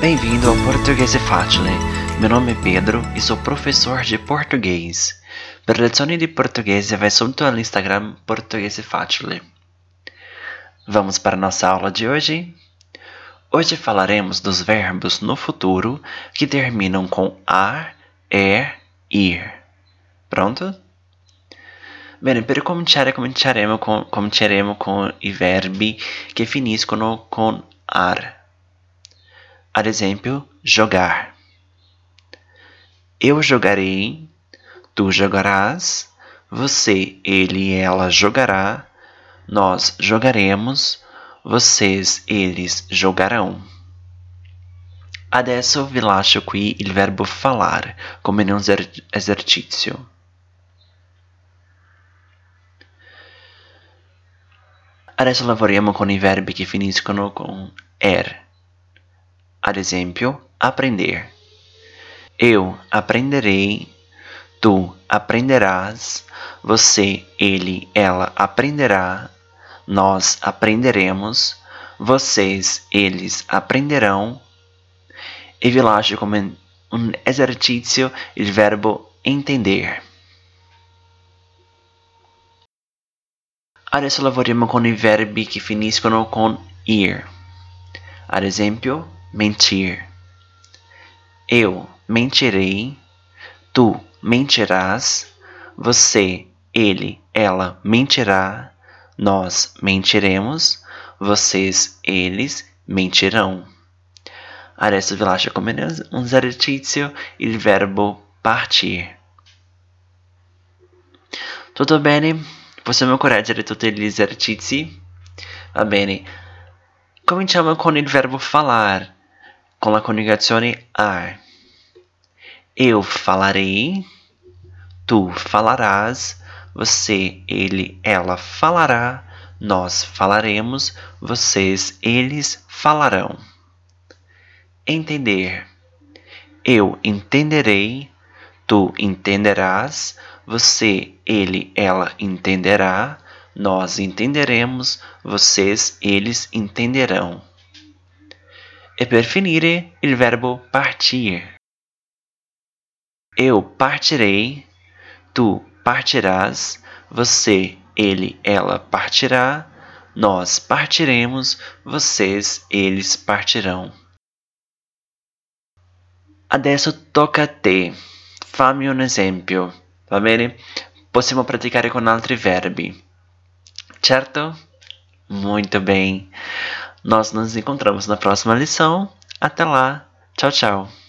Bem-vindo ao Português é Facile. Meu nome é Pedro e sou professor de português. Per lezioni di portoghese vai subito no Instagram Português é Facile. Vamos para nossa aula de hoje? Hoje falaremos dos verbos no futuro que terminam com ar, er, ir. Pronto? Bene, per cominciare cominceremo con, cominceremo con i verbi che finiscono con ar. Ad esempio, jogar. Eu jogarei, tu jogarás, você, ele e ela jogará, nós jogaremos, vocês, eles jogarão. Adesso vi lascio qui il verbo falar, come in un esercizio. Adesso lavoriamo con i verbi che finiscono con er. Ad esempio, aprender. Eu aprenderei, tu aprenderás, você, ele, ela aprenderá, nós aprenderemos, vocês, eles aprenderão. E vi come un esercizio il verbo entender. Adesso lavoriamo con i verbi che finiscono con ir. Ad esempio, mentir. Eu mentirei, tu mentirás, você, ele, ela mentirá, nós mentiremos, vocês, eles mentirão. Adesso vi lascio come un esercizio il verbo partir. Tutto bene? Possiamo correggere tutti gli esercizi? Va bene. Cominciamo con il verbo falar, con la coniugazione ar. Eu falarei, tu falarás, você, ele, ela falará, nós falaremos, vocês, eles falarão. Entender. Eu entenderei, tu entenderás, você, ele, ela entenderá, nós entenderemos, vocês, eles entenderão. E finire il verbo partir. Eu partirei, tu partirás, você, ele, ela partirá, nós partiremos, vocês, eles partirão. Adesso tocca a te. Fammi un esempio. Va bene? Possiamo praticare con altri verbi. Certo? Muito bem. Nós nos encontramos na próxima lição. Até lá. Tchau, tchau.